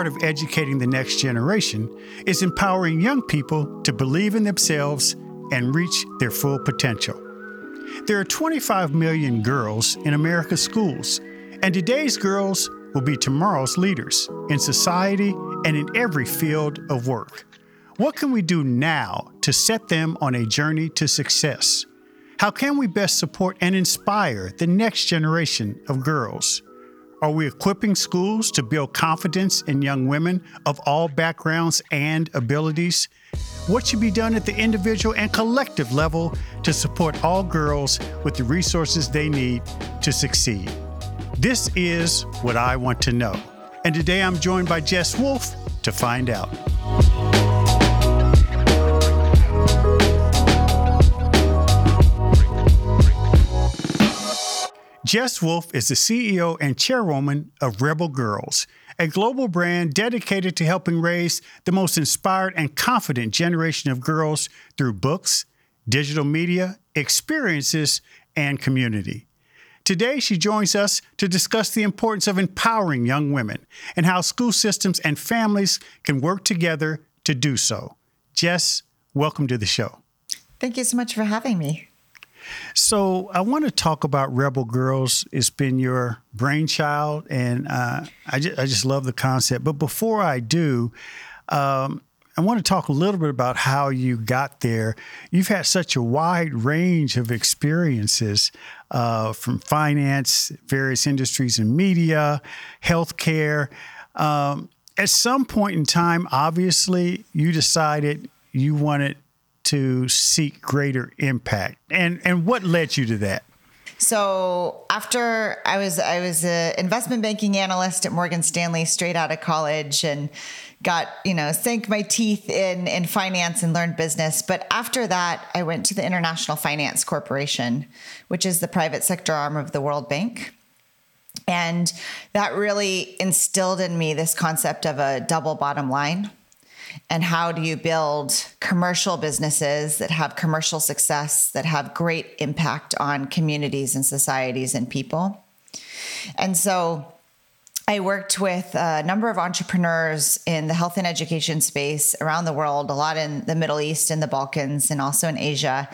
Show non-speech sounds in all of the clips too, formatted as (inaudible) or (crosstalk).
Part of educating the next generation is empowering young people to believe in themselves and reach their full potential. There are 25 million girls in America's schools, and today's girls will be tomorrow's leaders in society and in every field of work. What can we do now to set them on a journey to success? How can we best support and inspire the next generation of girls? Are we equipping schools to build confidence in young women of all backgrounds and abilities? What should be done at the individual and collective level to support all girls with the resources they need to succeed? This is what I want to know. And today I'm joined by Jes Wolfe to find out. Jes Wolfe is the CEO and chairwoman of Rebel Girls, a global brand dedicated to helping raise the most inspired and confident generation of girls through books, digital media, experiences, and community. Today, she joins us to discuss the importance of empowering young women and how school systems and families can work together to do so. Jes, welcome to the show. Thank you so much for having me. So, I want to talk about Rebel Girls. It's been your brainchild, and uh, I, just, I just love the concept. But before I do, um, I want to talk a little bit about how you got there. You've had such a wide range of experiences uh, from finance, various industries in media, healthcare. Um, at some point in time, obviously, you decided you wanted to seek greater impact. And and what led you to that? So after I was I was an investment banking analyst at Morgan Stanley straight out of college and got you know sank my teeth in in finance and learned business but after that i went to the international finance corporation which is the private sector arm of the world bank and that really instilled in me this concept of a double bottom line and how do you build commercial businesses that have commercial success that have great impact on communities and societies and people? And so I worked with a number of entrepreneurs in the health and education space around the world, a lot in the Middle East and the Balkans, and also in Asia,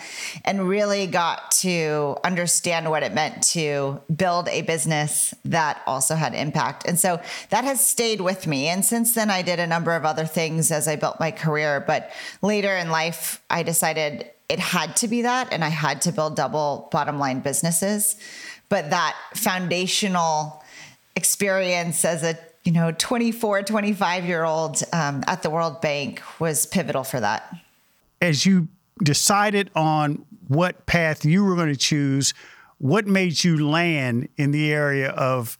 and really got to understand what it meant to build a business that also had impact. And so that has stayed with me. And since then, I did a number of other things as I built my career. But later in life, I decided it had to be that, and I had to build double bottom line businesses. But that foundational experience as a you know 24 25 year old um, at the world bank was pivotal for that. As you decided on what path you were going to choose what made you land in the area of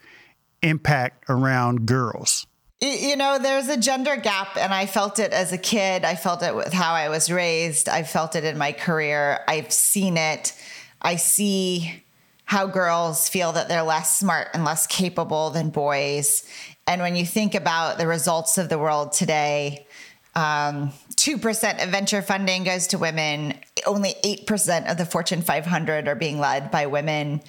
impact around girls? You know there's a gender gap and i felt it as a kid. I felt it with how i was raised. I felt it in my career. I've seen it. I see how girls feel that they're less smart and less capable than boys. And when you think about the results of the world today, um, 2% of venture funding goes to women. Only 8% of the Fortune 500 are being led by women.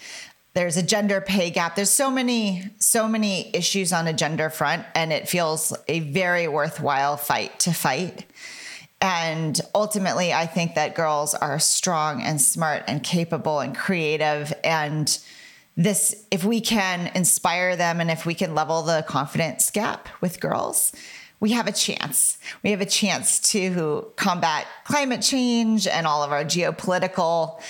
There's a gender pay gap. There's so many, so many issues on a gender front, and it feels a very worthwhile fight to fight. And ultimately, I think that girls are strong and smart and capable and creative. And this, if we can inspire them and if we can level the confidence gap with girls, we have a chance. We have a chance to combat climate change and all of our geopolitical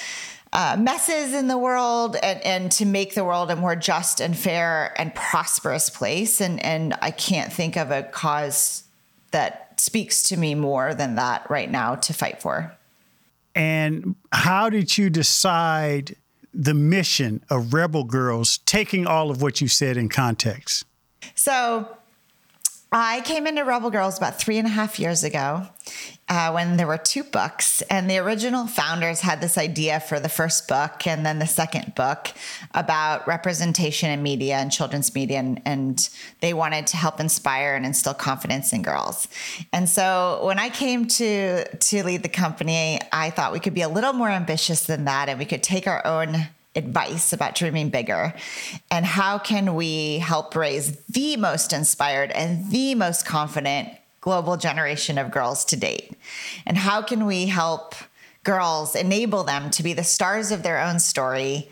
uh, messes in the world and, and to make the world a more just and fair and prosperous place. And, and I can't think of a cause that speaks to me more than that right now to fight for. And how did you decide the mission of Rebel Girls, taking all of what you said in context? So, I came into Rebel Girls about three and a half years ago uh, when there were two books, and the original founders had this idea for the first book and then the second book about representation in media and children's media, and, and they wanted to help inspire and instill confidence in girls. And so when I came to to lead the company, I thought we could be a little more ambitious than that, and we could take our own advice about dreaming bigger? And how can we help raise the most inspired and the most confident global generation of girls to date? And how can we help girls enable them to be the stars of their own story?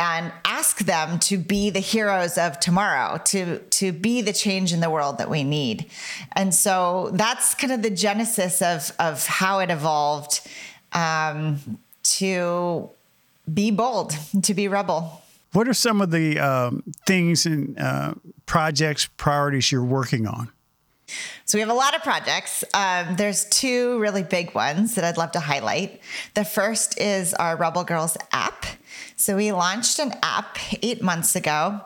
and ask them to be the heroes of tomorrow to to be the change in the world that we need and so that's kind of the genesis of of how it evolved um, to be bold to be rebel what are some of the um, things and uh, projects priorities you're working on so we have a lot of projects. Um, there's two really big ones that I'd love to highlight. The first is our Rebel Girls app. So we launched an app eight months ago,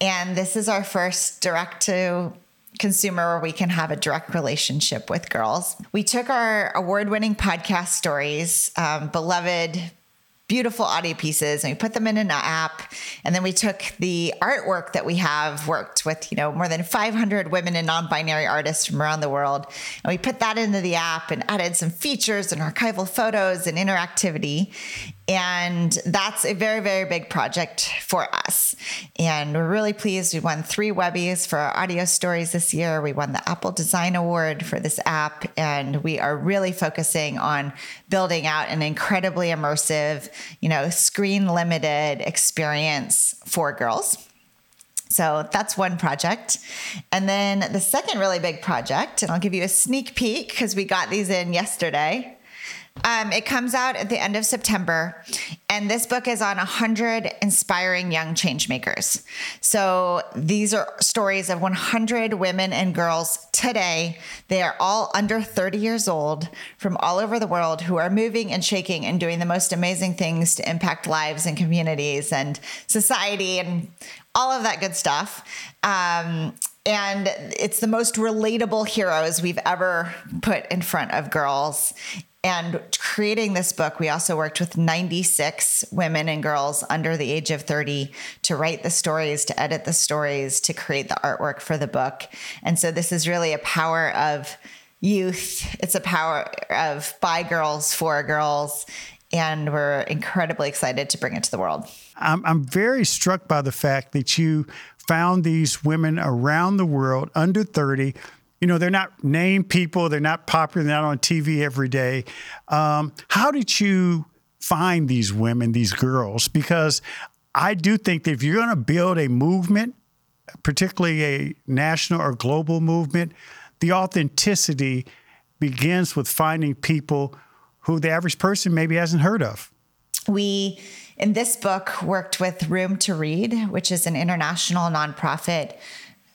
and this is our first direct to consumer where we can have a direct relationship with girls. We took our award winning podcast stories, um, beloved beautiful audio pieces and we put them in an app. And then we took the artwork that we have worked with you know more than 500 women and non-binary artists from around the world and we put that into the app and added some features and archival photos and interactivity and that's a very, very big project for us. And we're really pleased. We won three Webbies for our audio stories this year. We won the Apple Design Award for this app. And we are really focusing on building out an incredibly immersive, you know, screen limited experience for girls. So that's one project. And then the second really big project, and I'll give you a sneak peek because we got these in yesterday. Um, it comes out at the end of September, and this book is on 100 inspiring young changemakers. So these are stories of 100 women and girls today. They are all under 30 years old from all over the world who are moving and shaking and doing the most amazing things to impact lives and communities and society and all of that good stuff. Um, and it's the most relatable heroes we've ever put in front of girls and creating this book, we also worked with 96 women and girls under the age of 30 to write the stories, to edit the stories, to create the artwork for the book. And so this is really a power of youth. It's a power of by girls, for girls. And we're incredibly excited to bring it to the world. I'm, I'm very struck by the fact that you found these women around the world under 30 you know, they're not named people, they're not popular, they're not on TV every day. Um, how did you find these women, these girls? Because I do think that if you're going to build a movement, particularly a national or global movement, the authenticity begins with finding people who the average person maybe hasn't heard of. We, in this book, worked with Room to Read, which is an international nonprofit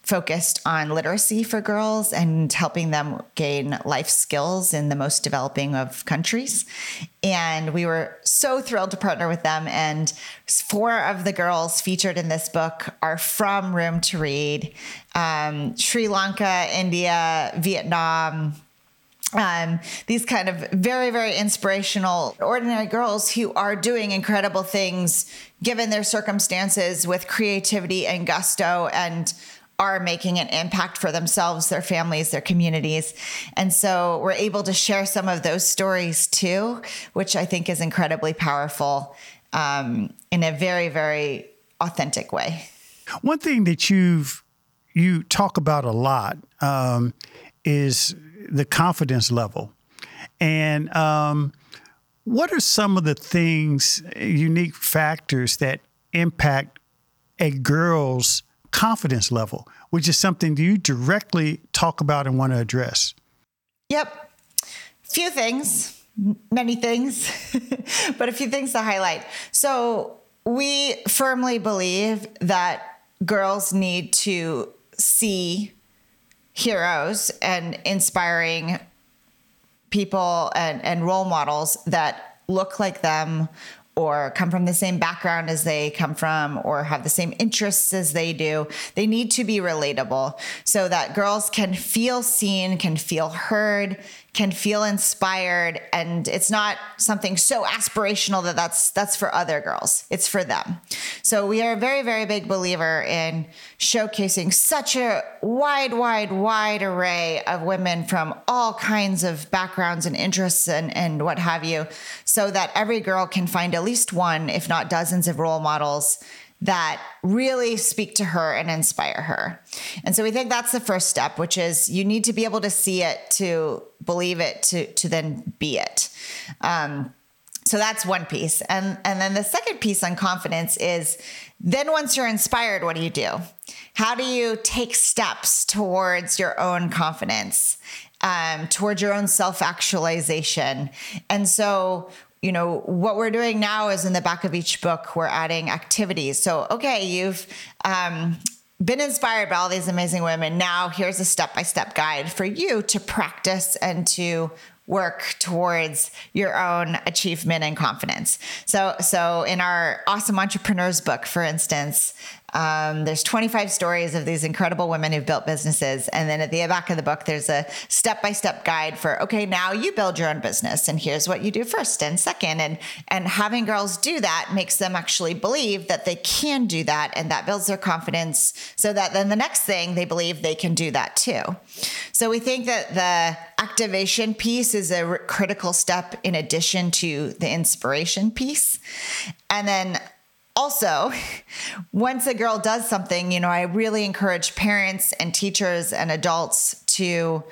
focused on literacy for girls and helping them gain life skills in the most developing of countries. And we were so thrilled to partner with them. And four of the girls featured in this book are from Room to Read um, Sri Lanka, India, Vietnam, um, these kind of very, very inspirational, ordinary girls who are doing incredible things given their circumstances with creativity and gusto and are making an impact for themselves, their families, their communities. And so we're able to share some of those stories too, which I think is incredibly powerful um, in a very, very authentic way. One thing that you've you talk about a lot um, is the confidence level, and um, what are some of the things, unique factors that impact a girl's confidence level, which is something you directly talk about and want to address. Yep. Few things, many things, (laughs) but a few things to highlight. So, we firmly believe that girls need to see heroes and inspiring people and, and role models that look like them or come from the same background as they come from or have the same interests as they do. They need to be relatable so that girls can feel seen, can feel heard, can feel inspired and it's not something so aspirational that that's that's for other girls. It's for them. So we are a very very big believer in showcasing such a wide wide wide array of women from all kinds of backgrounds and interests and and what have you so that every girl can find at least one if not dozens of role models that really speak to her and inspire her. And so we think that's the first step, which is you need to be able to see it to believe it to to then be it. Um, so that's one piece. And and then the second piece on confidence is then once you're inspired, what do you do? How do you take steps towards your own confidence? Um, towards your own self actualization. And so you know, what we're doing now is in the back of each book, we're adding activities. So, okay, you've um, been inspired by all these amazing women. Now, here's a step by step guide for you to practice and to work towards your own achievement and confidence. So, so in our awesome entrepreneurs book, for instance, um, there's 25 stories of these incredible women who've built businesses. And then at the back of the book, there's a step by step guide for, okay, now you build your own business and here's what you do first and second. And, and having girls do that makes them actually believe that they can do that. And that builds their confidence so that then the next thing they believe they can do that too. So we think that the activation piece is a critical step in addition to the inspiration piece. And then also, (laughs) once a girl does something, you know, I really encourage parents and teachers and adults to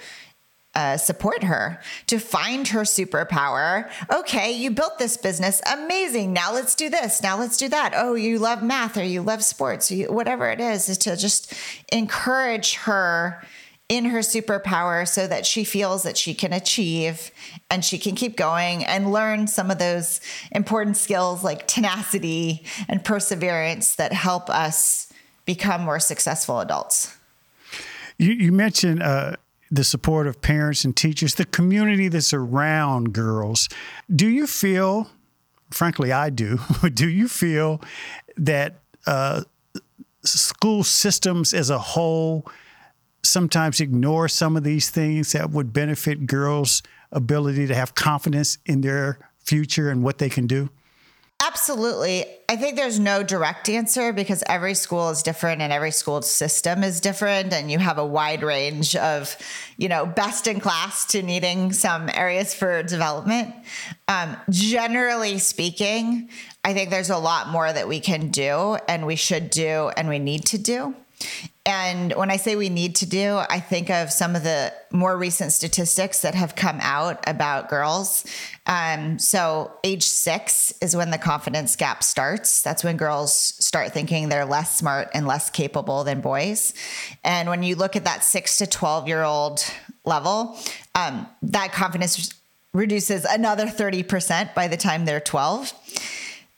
uh, support her, to find her superpower. Okay, you built this business. Amazing. Now let's do this. Now let's do that. Oh, you love math or you love sports, or you, whatever it is, is to just encourage her in her superpower so that she feels that she can achieve and she can keep going and learn some of those important skills like tenacity and perseverance that help us become more successful adults. You, you mentioned uh, the support of parents and teachers, the community that's around girls. Do you feel, frankly, I do, (laughs) do you feel that uh, school systems as a whole? Sometimes ignore some of these things that would benefit girls' ability to have confidence in their future and what they can do? Absolutely. I think there's no direct answer because every school is different and every school system is different and you have a wide range of, you know, best in class to needing some areas for development. Um, generally speaking, I think there's a lot more that we can do and we should do and we need to do. And when I say we need to do, I think of some of the more recent statistics that have come out about girls. Um, so, age six is when the confidence gap starts. That's when girls start thinking they're less smart and less capable than boys. And when you look at that six to 12 year old level, um, that confidence reduces another 30% by the time they're 12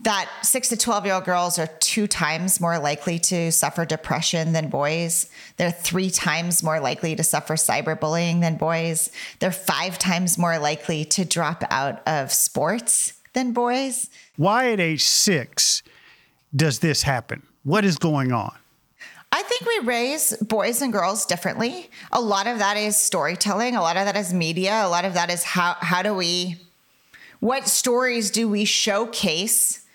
that six to 12 year old girls are two times more likely to suffer depression than boys. They're three times more likely to suffer cyberbullying than boys. They're five times more likely to drop out of sports than boys. Why at age six does this happen? What is going on? I think we raise boys and girls differently. A lot of that is storytelling, a lot of that is media, a lot of that is how how do we what stories do we showcase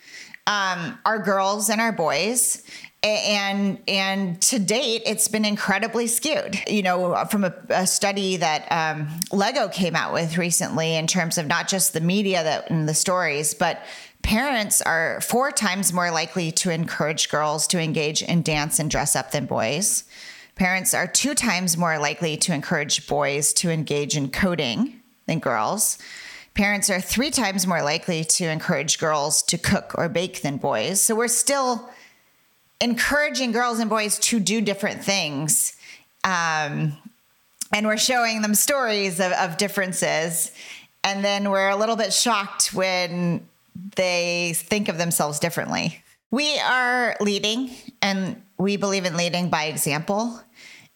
um, our girls and our boys. And and to date it's been incredibly skewed. You know from a, a study that um, lego came out with recently in terms of not just the media that and the stories but parents are four times more likely to encourage girls to engage in dance and dress up than boys. Parents are two times more likely to encourage boys to engage in coding than girls Parents are three times more likely to encourage girls to cook or bake than boys. So we're still encouraging girls and boys to do different things. Um, and we're showing them stories of, of differences. And then we're a little bit shocked when they think of themselves differently. We are leading, and we believe in leading by example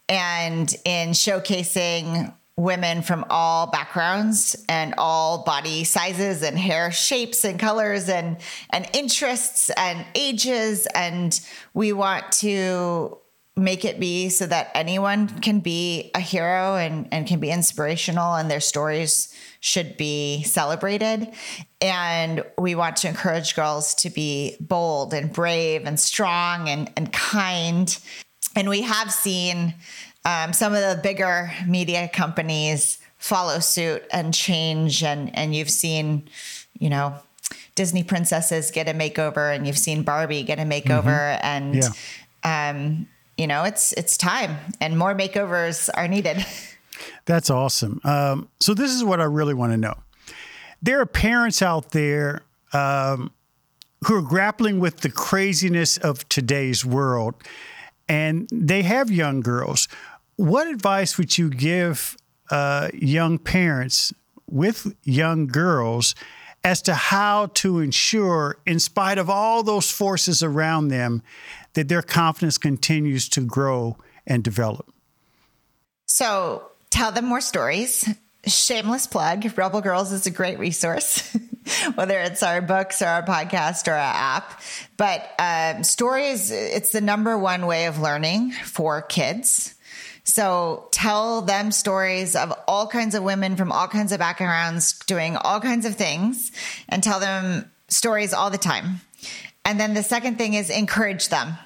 and in showcasing women from all backgrounds and all body sizes and hair shapes and colors and and interests and ages and we want to make it be so that anyone can be a hero and, and can be inspirational and their stories should be celebrated. And we want to encourage girls to be bold and brave and strong and, and kind. And we have seen um, some of the bigger media companies follow suit and change. And, and you've seen, you know, Disney princesses get a makeover and you've seen Barbie get a makeover. Mm-hmm. And, yeah. um, you know, it's it's time, and more makeovers are needed. (laughs) That's awesome. Um, so this is what I really want to know. There are parents out there um, who are grappling with the craziness of today's world, and they have young girls. What advice would you give uh, young parents with young girls as to how to ensure, in spite of all those forces around them, that their confidence continues to grow and develop? So tell them more stories. Shameless plug Rebel Girls is a great resource, (laughs) whether it's our books or our podcast or our app. But um, stories, it's the number one way of learning for kids. So tell them stories of all kinds of women from all kinds of backgrounds doing all kinds of things and tell them stories all the time. And then the second thing is encourage them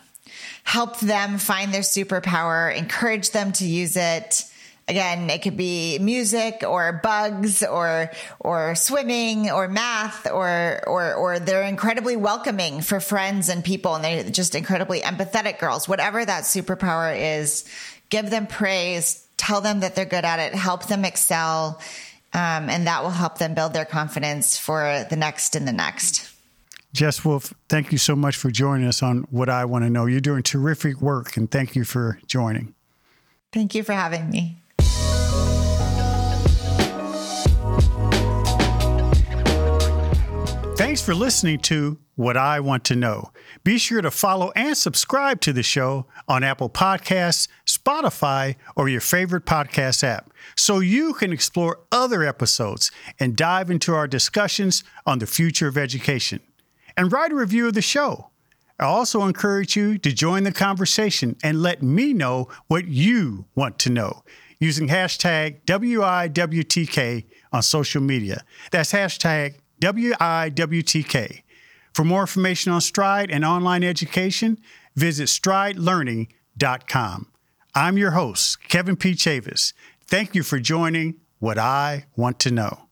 help them find their superpower, encourage them to use it. Again, it could be music or bugs or or swimming or math or or or they're incredibly welcoming for friends and people and they're just incredibly empathetic girls. Whatever that superpower is, give them praise, tell them that they're good at it, help them excel, um, and that will help them build their confidence for the next and the next. Jes Wolfe, thank you so much for joining us on What I Want to Know. You're doing terrific work, and thank you for joining. Thank you for having me. Thanks for listening to What I Want to Know. Be sure to follow and subscribe to the show on Apple Podcasts, Spotify, or your favorite podcast app so you can explore other episodes and dive into our discussions on the future of education and write a review of the show. I also encourage you to join the conversation and let me know what you want to know using hashtag WIWTK on social media. That's hashtag WIWTK. For more information on Stride and online education, visit stridelearning.com. I'm your host, Kevin P. Chavous. Thank you for joining What I Want to Know.